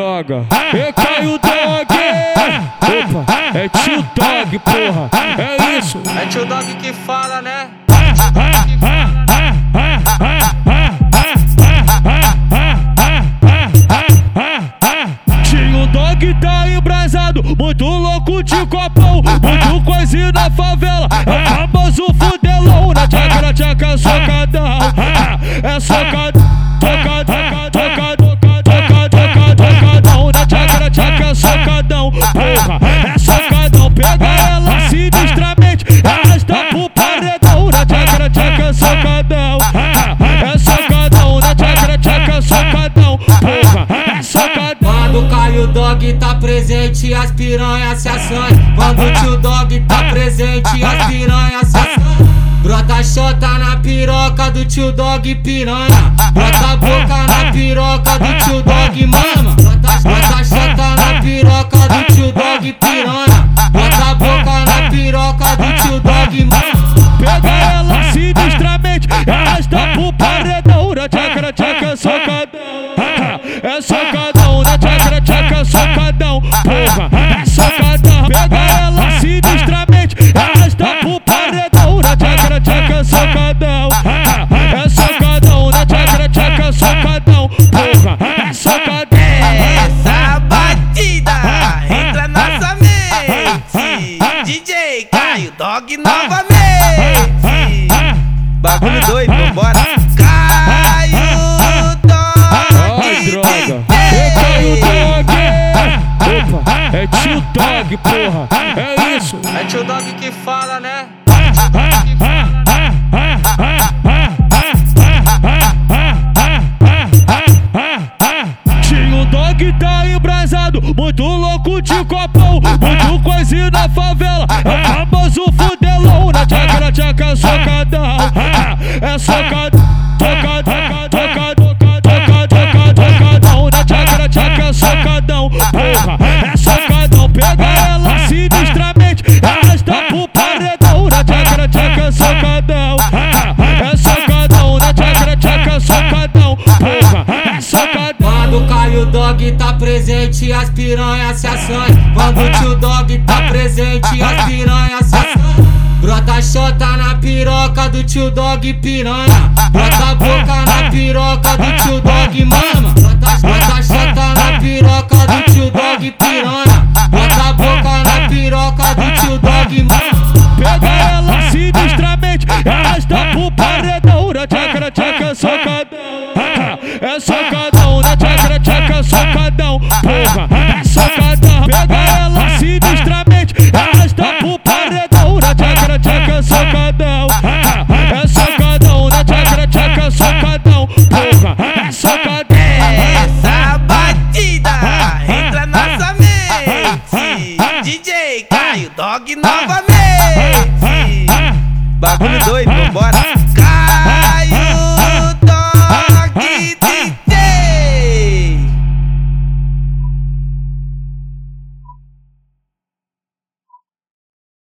droga, e cai o dog. Opa, é tio dog, porra, é isso. É tio dog que fala, né? Tio dog tá embrasado, muito louco de copão, muito coisinho na favela. É o famoso fudelão, na tchaca, na tchaca, socadão. É socadão, presente, as piranhas se assanham. Quando o tio dog tá presente, as piranhas se assanham. Brota chota na piroca do tio dog piranha. Brota boca na piroca do tio dog mama. Brota, brota chota na piroca do tio dog piranha. Dog. Opa, é tio dog, porra. É isso. É tio dog que fala, né? Tio dog tá embrasado, muito louco de copão, muito coisinho na favela. É o famoso fudelão, na tchaca, na tchaca, socadão. É socadão, tá presente, as piranhas se assanham. Quando o tio dog tá presente, as piranhas se assanham. Brota chota na piroca do tio dog piranha. Brota boca na piroca do tio dog mama. Brota chota na piroca do tio dog piranha. um, dois, vambora.